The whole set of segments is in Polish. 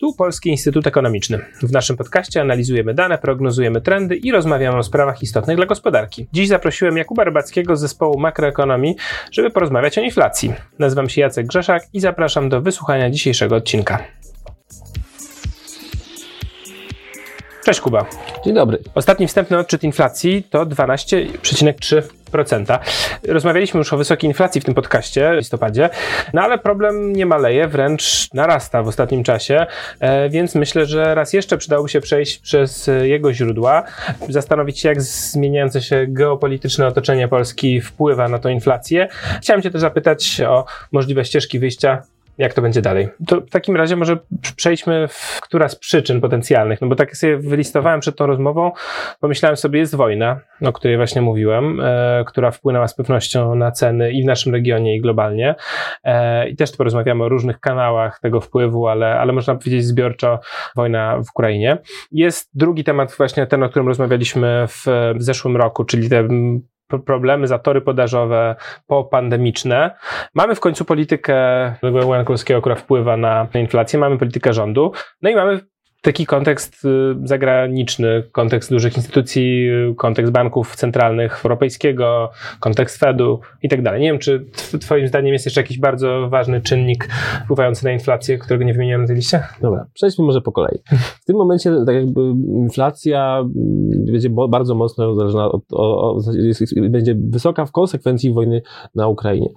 Tu Polski Instytut Ekonomiczny. W naszym podcaście analizujemy dane, prognozujemy trendy i rozmawiamy o sprawach istotnych dla gospodarki. Dziś zaprosiłem Jakuba Rybackiego z zespołu makroekonomii, żeby porozmawiać o inflacji. Nazywam się Jacek Grzeszak i zapraszam do wysłuchania dzisiejszego odcinka. Cześć Kuba. Dzień dobry. Ostatni wstępny odczyt inflacji to 12,3%. Rozmawialiśmy już o wysokiej inflacji w tym podcaście w listopadzie, no ale problem nie maleje, wręcz narasta w ostatnim czasie, e, więc myślę, że raz jeszcze przydałoby się przejść przez jego źródła, zastanowić się, jak zmieniające się geopolityczne otoczenie Polski wpływa na tą inflację. Chciałem Cię też zapytać o możliwe ścieżki wyjścia jak to będzie dalej. To w takim razie może przejdźmy w która z przyczyn potencjalnych, no bo tak sobie wylistowałem przed tą rozmową, pomyślałem sobie, jest wojna, o której właśnie mówiłem, e, która wpłynęła z pewnością na ceny i w naszym regionie, i globalnie. E, I też tu porozmawiamy o różnych kanałach tego wpływu, ale, ale można powiedzieć zbiorczo wojna w Ukrainie. Jest drugi temat, właśnie ten, o którym rozmawialiśmy w, w zeszłym roku, czyli te problemy, zatory podażowe popandemiczne. Mamy w końcu politykę Nowego Jankowskiego, która wpływa na inflację, mamy politykę rządu, no i mamy taki kontekst y, zagraniczny, kontekst dużych instytucji, kontekst banków centralnych europejskiego, kontekst Fedu i tak dalej. Nie wiem, czy Twoim zdaniem jest jeszcze jakiś bardzo ważny czynnik wpływający na inflację, którego nie wymieniłem na tej liście? Dobra, przejdźmy może po kolei. W tym momencie tak jakby inflacja mm, będzie bardzo mocno zależna od, od, od, będzie wysoka w konsekwencji wojny na Ukrainie.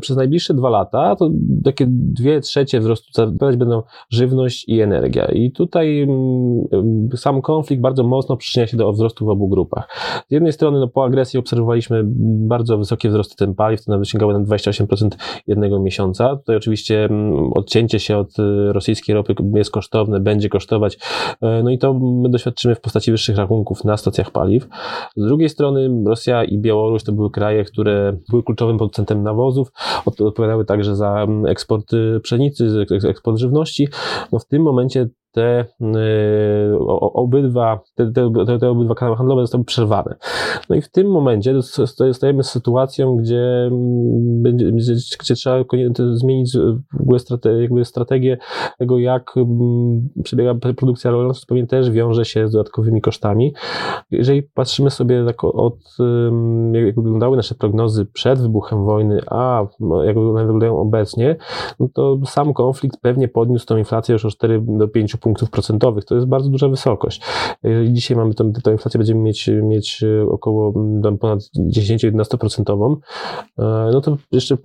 Przez najbliższe dwa lata to takie dwie trzecie wzrostu będą żywność i energia. I tutaj mm, sam konflikt bardzo mocno przyczynia się do wzrostu w obu grupach. Z jednej strony no, po agresji obserwowaliśmy bardzo wysokie wzrosty cen paliw, to nawet sięgały na 28% jednego miesiąca. Tutaj oczywiście mm, odcięcie się od y, rosyjskiej ropy jest kosztowne, będzie kosztować, e, no i to my doświadczymy w postaci wyższych rachunków na stacjach paliw. Z drugiej strony Rosja i Białoruś to były kraje, które były kluczowym producentem nawozów, odpowiadały także za mm, eksport pszenicy, eksport żywności. No w tym momencie te y, obydwa, te, te, te, obydwa kanały handlowe zostały przerwane. No i w tym momencie stajemy z sytuacją, gdzie, mm, będzie, gdzie trzeba zmienić w ogóle strategię, jakby strategię tego, jak mm, przebiega produkcja rolna, to pewnie też wiąże się z dodatkowymi kosztami. Jeżeli patrzymy sobie tak od, jak wyglądały nasze prognozy przed wybuchem wojny, a jak one wyglądają obecnie, no to sam konflikt pewnie podniósł tą inflację już o 4 do 5 punktów procentowych. To jest bardzo duża wysokość. Jeżeli dzisiaj mamy tę, tę inflację, będziemy mieć, mieć około ponad 10-11%, e, no to jeszcze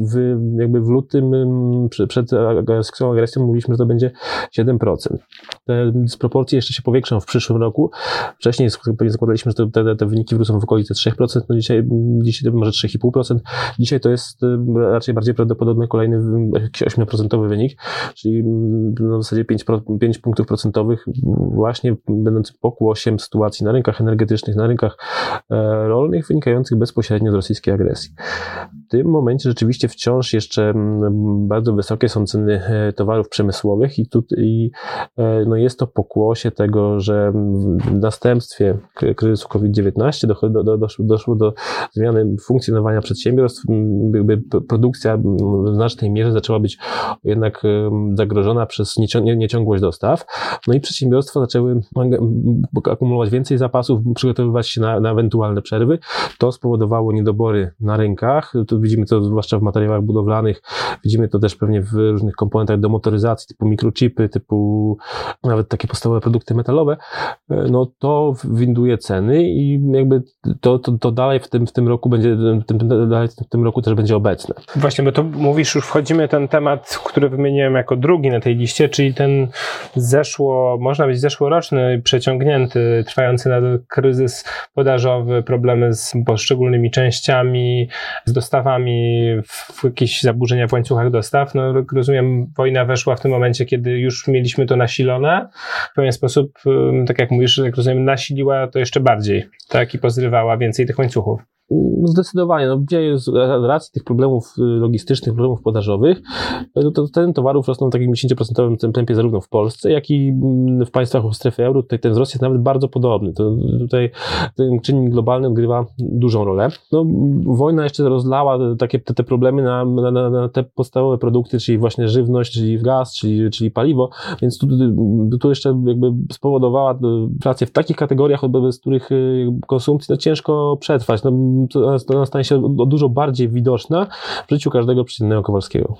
w, jakby w lutym przed agresją, agresją mówiliśmy, że to będzie 7%. Te dysproporcje jeszcze się powiększą w przyszłym roku. Wcześniej zakładaliśmy, że te, te wyniki wrócą w okolice 3%, no dzisiaj, dzisiaj może 3,5%. Dzisiaj to jest raczej bardziej prawdopodobny kolejny 8% wynik, czyli no w zasadzie 5%, 5 punktów procentowych właśnie będący pokłosiem sytuacji na rynkach energetycznych, na rynkach e, rolnych wynikających bezpośrednio z rosyjskiej agresji. W tym momencie rzeczywiście wciąż jeszcze mm, bardzo wysokie są ceny e, towarów przemysłowych i, tu, i e, no jest to pokłosie tego, że w następstwie kryzysu COVID-19 doszło do, doszło, doszło do zmiany funkcjonowania przedsiębiorstw, jakby produkcja w znacznej mierze zaczęła być jednak zagrożona przez nieciągłość dostaw. No i przedsiębiorstwa zaczęły akumulować więcej zapasów, przygotowywać się na, na ewentualne przerwy. To spowodowało niedobory na rynkach. Tu widzimy to zwłaszcza w materiałach budowlanych, widzimy to też pewnie w różnych komponentach do motoryzacji, typu mikrochipy, typu nawet takie podstawowe produkty metalowe. No to winduje ceny i jakby to, to, to dalej w tym, w tym roku będzie, w tym, w tym roku też będzie obecne. Właśnie, bo to mówisz, już wchodzimy ten temat, który wymieniłem jako drugi na tej liście, czyli ten zeszło, można być zeszłoroczny, przeciągnięty, trwający nadal kryzys podażowy, problemy z poszczególnymi częściami, z dostawami, w jakieś zaburzenia w łańcuchach dostaw. No, rozumiem, wojna weszła w tym momencie, kiedy już mieliśmy to nasilone. W pewien sposób, tak jak mówisz, jak rozumiem, nasiliła to jeszcze bardziej, tak, i pozrywała więcej tych łańcuchów. Zdecydowanie. No, dzieje z racji tych problemów y, logistycznych, problemów podażowych, to, to ceny towarów rosną w takim 10% tempie zarówno w Polsce, jak i mm, w państwach w strefie euro. Tutaj ten wzrost jest nawet bardzo podobny. To, tutaj ten czynnik globalny odgrywa dużą rolę. No, wojna jeszcze rozlała takie te, te problemy na, na, na, te podstawowe produkty, czyli właśnie żywność, czyli gaz, czyli, czyli paliwo, więc tu, tu jeszcze jakby spowodowała inflację w takich kategoriach, bez których y, konsumpcji no, ciężko przetrwać. No, ona stanie się dużo bardziej widoczna w życiu każdego przeciętnego Kowalskiego.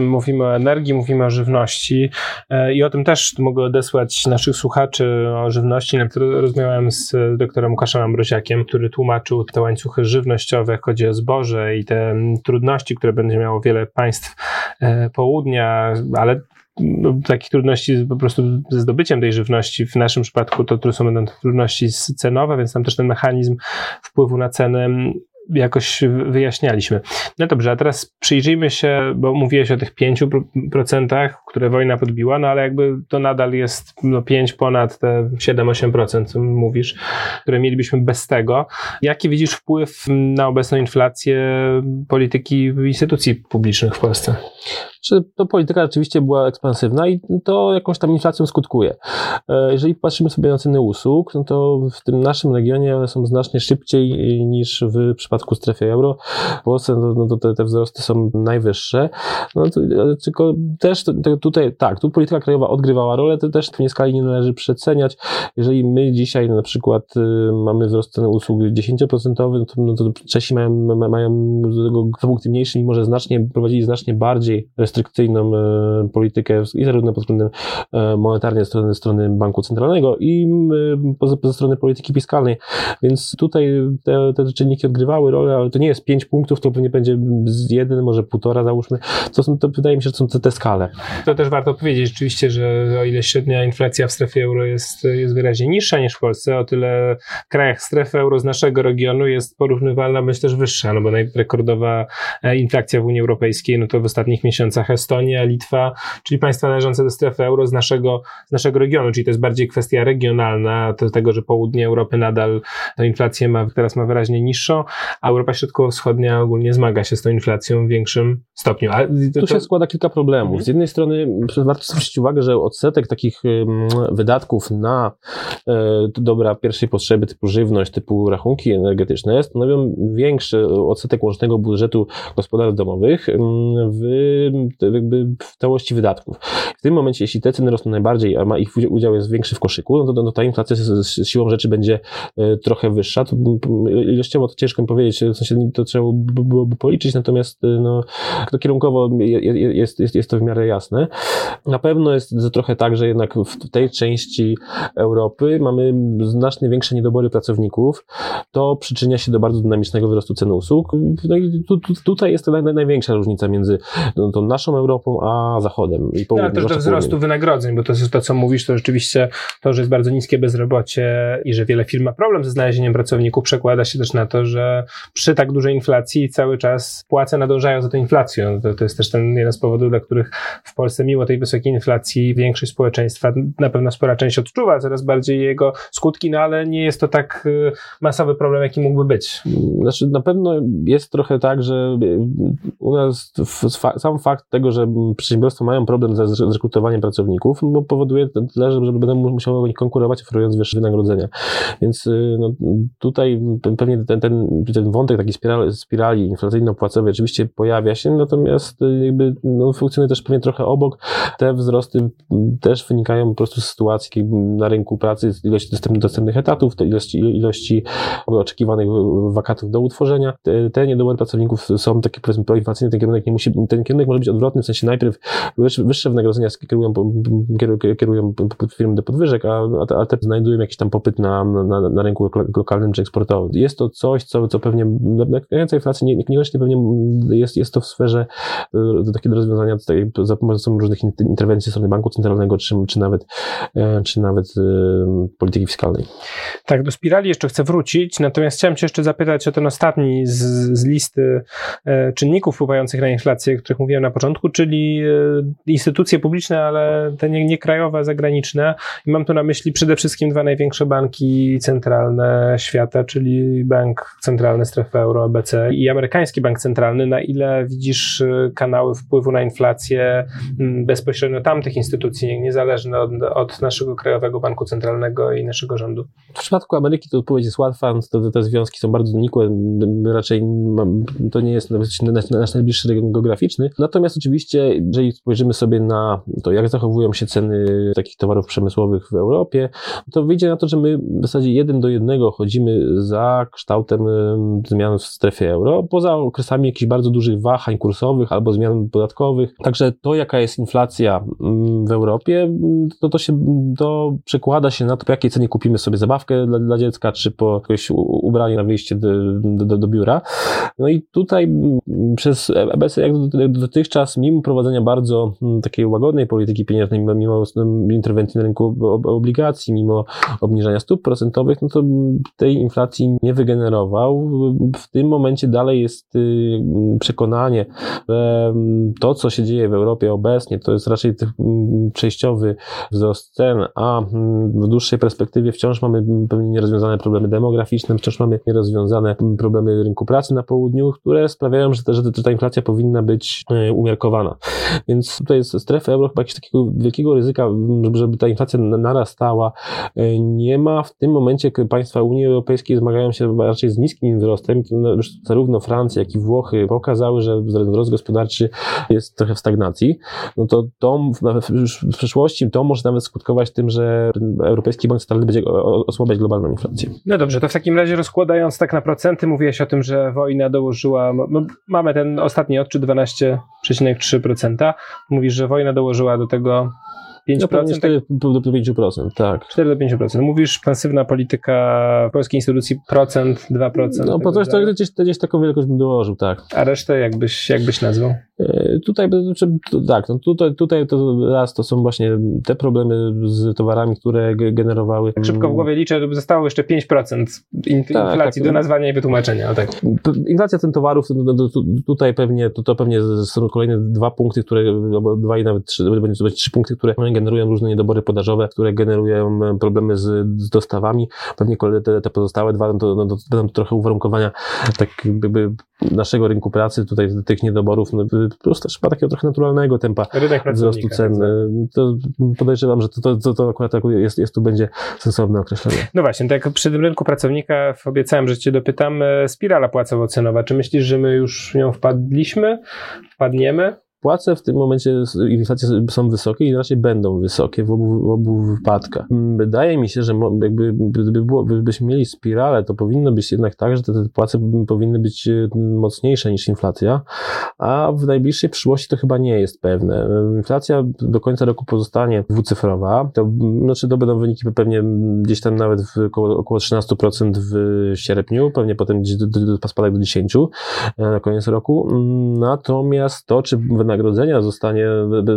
Mówimy o energii, mówimy o żywności e, i o tym też mogę odesłać naszych słuchaczy o żywności, na rozmawiałem z doktorem Łukaszem Ambroziakiem, który tłumaczył te łańcuchy żywnościowe, jak chodzi o zboże i te trudności, które będzie miało wiele państw e, południa, ale takich trudności po prostu ze zdobyciem tej żywności. W naszym przypadku to, to są będą trudności cenowe, więc tam też ten mechanizm wpływu na cenę jakoś wyjaśnialiśmy. No dobrze, a teraz przyjrzyjmy się, bo mówiłeś o tych 5%, które wojna podbiła, no ale jakby to nadal jest no 5 ponad te 7-8%, mówisz, które mielibyśmy bez tego. Jaki widzisz wpływ na obecną inflację polityki instytucji publicznych w Polsce? Że to polityka rzeczywiście była ekspansywna i to jakąś tam inflacją skutkuje. E, jeżeli patrzymy sobie na ceny usług, no to w tym naszym regionie one są znacznie szybciej niż w przypadku strefy euro. W Polsce no, no te, te, wzrosty są najwyższe. No to, tylko też to, tutaj, tak, tu polityka krajowa odgrywała rolę, to też w tej skali nie należy przeceniać. Jeżeli my dzisiaj na przykład y, mamy wzrost ceny usług 10%, no to, no to Czesi mają, mają tego punkt mniejszy, mimo że znacznie, prowadzili znacznie bardziej restrykcyjną e, politykę i zarówno pod względem e, monetarnej strony, strony banku centralnego i ze strony polityki fiskalnej. Więc tutaj te, te czynniki odgrywały rolę, ale to nie jest 5 punktów, to pewnie będzie z jeden, może półtora załóżmy. To, są, to wydaje mi się, że są te, te skale. To też warto powiedzieć rzeczywiście, że o ile średnia inflacja w strefie euro jest, jest wyraźnie niższa niż w Polsce, o tyle w krajach strefy euro z naszego regionu jest porównywalna, bądź też wyższa, no bo rekordowa e, inflacja w Unii Europejskiej, no to w ostatnich miesiącach Czechach, Estonia, Litwa, czyli państwa należące do strefy euro z naszego, z naszego regionu, czyli to jest bardziej kwestia regionalna, to tego, że południe Europy nadal tę inflację ma, teraz ma wyraźnie niższą, a Europa Środkowo-Wschodnia ogólnie zmaga się z tą inflacją w większym stopniu. A to, tu się składa kilka problemów. Z jednej strony warto zwrócić uwagę, że odsetek takich wydatków na e, dobra pierwszej potrzeby typu żywność, typu rachunki energetyczne stanowią większy odsetek łącznego budżetu gospodarstw domowych w jakby w całości wydatków. W tym momencie, jeśli te ceny rosną najbardziej, a ma ich udział jest większy w koszyku, no to, no, ta inflacja z, z, siłą rzeczy będzie e, trochę wyższa. To, ilościowo to ciężko mi powiedzieć, w sensie to trzeba byłoby policzyć, natomiast e, no, to kierunkowo jest, jest, jest to w miarę jasne. Na pewno jest to trochę tak, że jednak w tej części Europy mamy znacznie większe niedobory pracowników. To przyczynia się do bardzo dynamicznego wzrostu cen usług. No i tu, tu, tutaj jest to największa różnica między no, tą naszą Europą a Zachodem i południem. No, ale też do wzrostu wynagrodzeń, bo to jest to, co mówisz, to rzeczywiście to, że jest bardzo niskie bezrobocie i że wiele firm ma problem ze znalezieniem pracowników, przekłada się też na to, że przy tak dużej inflacji cały czas płace nadążają za tą inflacją. To, to jest też ten jeden z powodów, dla których w Polsce, mimo tej wysokiej inflacji, większość społeczeństwa, na pewno spora część odczuwa coraz bardziej jego skutki, no ale nie jest to tak y, masowy problem, jaki mógłby być. Znaczy, na pewno jest trochę tak, że u nas sam fakt tego, że przedsiębiorstwa mają problem z rekrutowaniem pracowników, bo powoduje tyle, że będą musiały konkurować oferując wyższe wynagrodzenia. Więc y, no, tutaj pewnie ten, ten, ten wątek takiej spirali, spirali inflacyjno-płacowej oczywiście pojawia się, natomiast y, jakby no, funkcjonuje też pewnie trochę obok. Te wzrosty też wynikają po prostu z sytuacji na rynku pracy, z ilości dostępnych, dostępnych etatów, ilości, ilości oczekiwanych wakatów do utworzenia. Te, te niedobory pracowników są takie powiedzmy proinflacyjne, ten kierunek nie musi, ten kierunek może być odwrotny, w sensie najpierw wyższe wynagrodzenia kierują, kierują firmy do podwyżek, a, a te znajdują jakiś tam popyt na, na, na rynku lokalnym czy eksportowym. Jest to coś, co, co pewnie, nakładająca inflacja nie, niekoniecznie pewnie jest, jest to w sferze do takiego rozwiązania tutaj, za pomocą różnych interwencji strony banku centralnego, czy, czy nawet, e, czy nawet e, polityki fiskalnej. Tak, do spirali jeszcze chcę wrócić, natomiast chciałem Cię jeszcze zapytać o ten ostatni z, z listy e, czynników wpływających na inflację, o których mówiłem na początku, początku, czyli instytucje publiczne, ale te nie, nie krajowe, zagraniczne. I mam tu na myśli przede wszystkim dwa największe banki centralne świata, czyli Bank Centralny Strefy Euro, ABC i amerykański bank centralny. Na ile widzisz kanały wpływu na inflację bezpośrednio tamtych instytucji, niezależne od, od naszego krajowego banku centralnego i naszego rządu? W przypadku Ameryki to odpowiedź jest łatwa, to te związki są bardzo znikłe, raczej to nie jest nasz najbliższy region geograficzny. Natomiast oczywiście, jeżeli spojrzymy sobie na to, jak zachowują się ceny takich towarów przemysłowych w Europie, to wyjdzie na to, że my w zasadzie jeden do jednego chodzimy za kształtem zmian w strefie euro, poza okresami jakichś bardzo dużych wahań kursowych albo zmian podatkowych. Także to, jaka jest inflacja w Europie, to, to się to przekłada się na to, po jakiej cenie kupimy sobie zabawkę dla, dla dziecka, czy po jakieś ubranie na wyjście do, do, do biura. No i tutaj przez EBS jak dotychczas, mimo prowadzenia bardzo takiej łagodnej polityki pieniężnej, mimo, mimo interwencji na rynku obligacji, mimo obniżania stóp procentowych, no to tej inflacji nie wygenerował. W tym momencie dalej jest y, przekonanie, że to, co się dzieje w Europie obecnie, to jest raczej przejściowy wzrost cen, a w dłuższej perspektywie wciąż mamy pewnie nierozwiązane problemy demograficzne, wciąż mamy nierozwiązane problemy rynku pracy na południu, które sprawiają, że, że, że ta inflacja powinna być e, umiarkowana. Więc tutaj strefa euro chyba jakiegoś takiego wielkiego ryzyka, żeby ta inflacja narastała. Nie ma w tym momencie państwa Unii Europejskiej zmagają się raczej z niskim wzrostem. Zarówno Francja, jak i Włochy pokazały, że wzrost gospodarczy jest trochę w stagnacji. No to to w przyszłości to może nawet skutkować tym, że Europejski Bank Centralny będzie osłabiać globalną inflację. No dobrze, to w takim razie rozkładając tak na procenty, mówiłeś o tym, że wojna dołożyła, mamy ten ostatni odczyt 12,3%. Mówisz, że wojna dołożyła do tego 5%? No pewnie 4 do 5%, tak. 4 do 5%. Mówisz pasywna polityka polskiej instytucji procent, 2%. No po coś to gdzieś, gdzieś taką wielkość bym dołożył, tak. A resztę jakbyś, jakbyś nazwał? E, tutaj, tak, no tutaj, tutaj to raz to są właśnie te problemy z towarami, które generowały. Tak szybko w głowie liczę, żeby zostało jeszcze 5% tak, inflacji tak, do nazwania i wytłumaczenia. No tak. Inflacja ten towarów, tutaj pewnie, to, to pewnie są kolejne dwa punkty, które, albo dwa i nawet trzy, będzie trzy punkty, które generują różne niedobory podażowe, które generują problemy z, z dostawami. Pewnie te, te pozostałe dwa no to, no, to będą trochę uwarunkowania tak jakby naszego rynku pracy, tutaj tych niedoborów, no, po prostu chyba takiego trochę naturalnego tempa wzrostu cen. Tak. To podejrzewam, że to, to, to, to akurat jest, jest tu będzie sensowne określenie. No właśnie, tak przy tym rynku pracownika obiecałem, że cię dopytam, e, spirala płacowo-cenowa. Czy myślisz, że my już w nią wpadliśmy? Wpadniemy? Płace w tym momencie inflacje są wysokie i raczej będą wysokie w obu, w obu wypadkach. Mm, wydaje mi się, że jakby gdyby było, gdybyśmy mieli spiralę, to powinno być jednak tak, że te, te płace powinny być e, mocniejsze niż inflacja, a w najbliższej przyszłości to chyba nie jest pewne. Inflacja do końca roku pozostanie dwucyfrowa, to znaczy to będą wyniki pewnie gdzieś tam nawet w około, około 13% w sierpniu, pewnie potem gdzieś do, do, do, spadek do 10% e, na koniec roku. Mm, natomiast to, czy wynagrodzenia zostanie,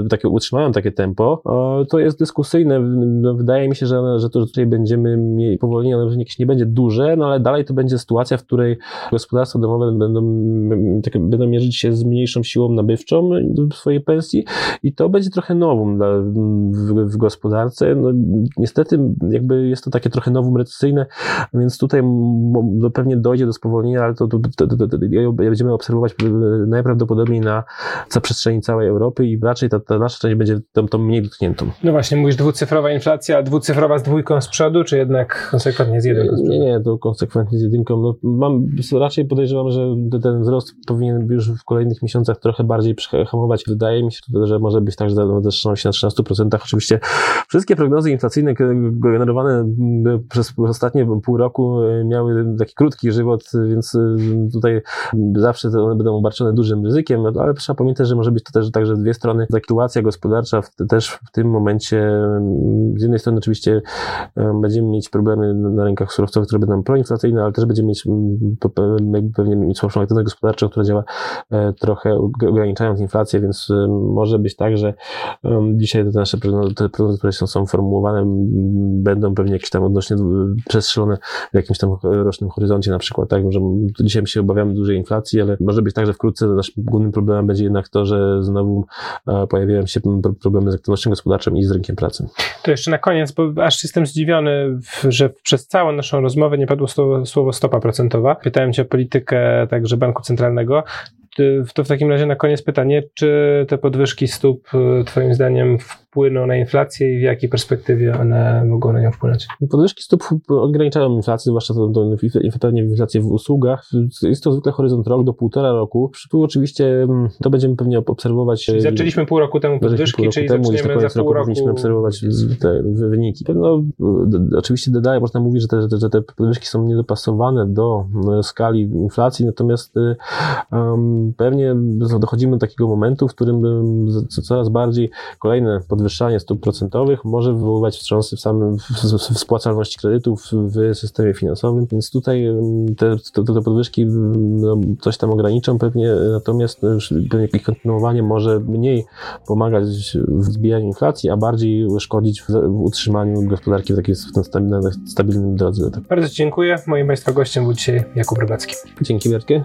takie, utrzymają takie tempo, to jest dyskusyjne. No, wydaje mi się, że, że to, że tutaj będziemy mieli powolnienie, ono jakieś nie będzie duże, no ale dalej to będzie sytuacja, w której gospodarstwa domowe będą, tak, będą mierzyć się z mniejszą siłą nabywczą swojej pensji i to będzie trochę nowum dla, w, w gospodarce. No, niestety jakby jest to takie trochę nowum recesyjne, więc tutaj no, pewnie dojdzie do spowolnienia, ale to, to, to, to, będziemy obserwować najprawdopodobniej na za przestrzeni przestrzeni całej Europy i raczej ta, ta nasza część będzie tą, tą mniej dotkniętą. No właśnie, mówisz dwucyfrowa inflacja, dwucyfrowa z dwójką z przodu, czy jednak konsekwentnie z jedynką z? Nie, nie, to konsekwentnie z jedynką. No, mam, raczej podejrzewam, że ten wzrost powinien już w kolejnych miesiącach trochę bardziej przehamować. Wydaje mi się, że może być tak, że zatrzyma się na 13%. Oczywiście wszystkie prognozy inflacyjne generowane przez ostatnie pół roku e, miały taki krótki żywot, więc e, tutaj zawsze one będą obarczone dużym ryzykiem, no, ale trzeba pamiętać, że może być to też także dwie strony. Sytuacja gospodarcza w, też w tym momencie, z jednej strony oczywiście będziemy mieć problemy na rynkach surowcowych, które będą proinflacyjne, ale też będziemy mieć pewnie mieć słabszą aktywność gospodarczą, która działa e, trochę ograniczając inflację, więc może być tak, że dzisiaj te nasze te prognozy, które są formułowane, będą pewnie jakieś tam odnośnie przestrzelone w jakimś tam rocznym horyzoncie na przykład, tak, że dzisiaj się obawiamy dużej inflacji, ale może być tak, że wkrótce naszym głównym problemem będzie jednak to, że że znowu pojawiają się problemy z aktywnością gospodarczą i z rynkiem pracy. To jeszcze na koniec, bo aż jestem zdziwiony, że przez całą naszą rozmowę nie padło słowo, stopa procentowa. Pytałem cię o politykę także Banku Centralnego to w takim razie na koniec pytanie, czy te podwyżki stóp y, Twoim zdaniem wpłyną na inflację i w jakiej perspektywie one mogą na nią wpłynąć? Podwyżki stóp ograniczają inflację, zwłaszcza to, pewnie inflację w usługach. Jest to zwykle horyzont rok do półtora roku. Tu oczywiście mm, to będziemy pewnie obserwować. Czyli zaczęliśmy pół roku temu podwyżki, pół roku czyli temu, zaczniemy za pół roku, roku powinniśmy obserwować te wyniki. No, oczywiście dodaję, można mówić, że te, że te podwyżki są niedopasowane do e, skali inflacji, natomiast um, pewnie dochodzimy do takiego momentu, w którym coraz bardziej kolejne podwyższanie stóp procentowych może wywoływać wstrząsy w samym w spłacalności kredytów w systemie finansowym, więc tutaj te, te, te podwyżki no, coś tam ograniczą pewnie, natomiast pewnie ich kontynuowanie może mniej pomagać w zbijaniu inflacji, a bardziej szkodzić w, w utrzymaniu gospodarki w takiej w tym stabilnym, stabilnym drodze. Bardzo dziękuję. Moim Państwa gościem był dzisiaj Jakub Rybacki. Dzięki wielkie.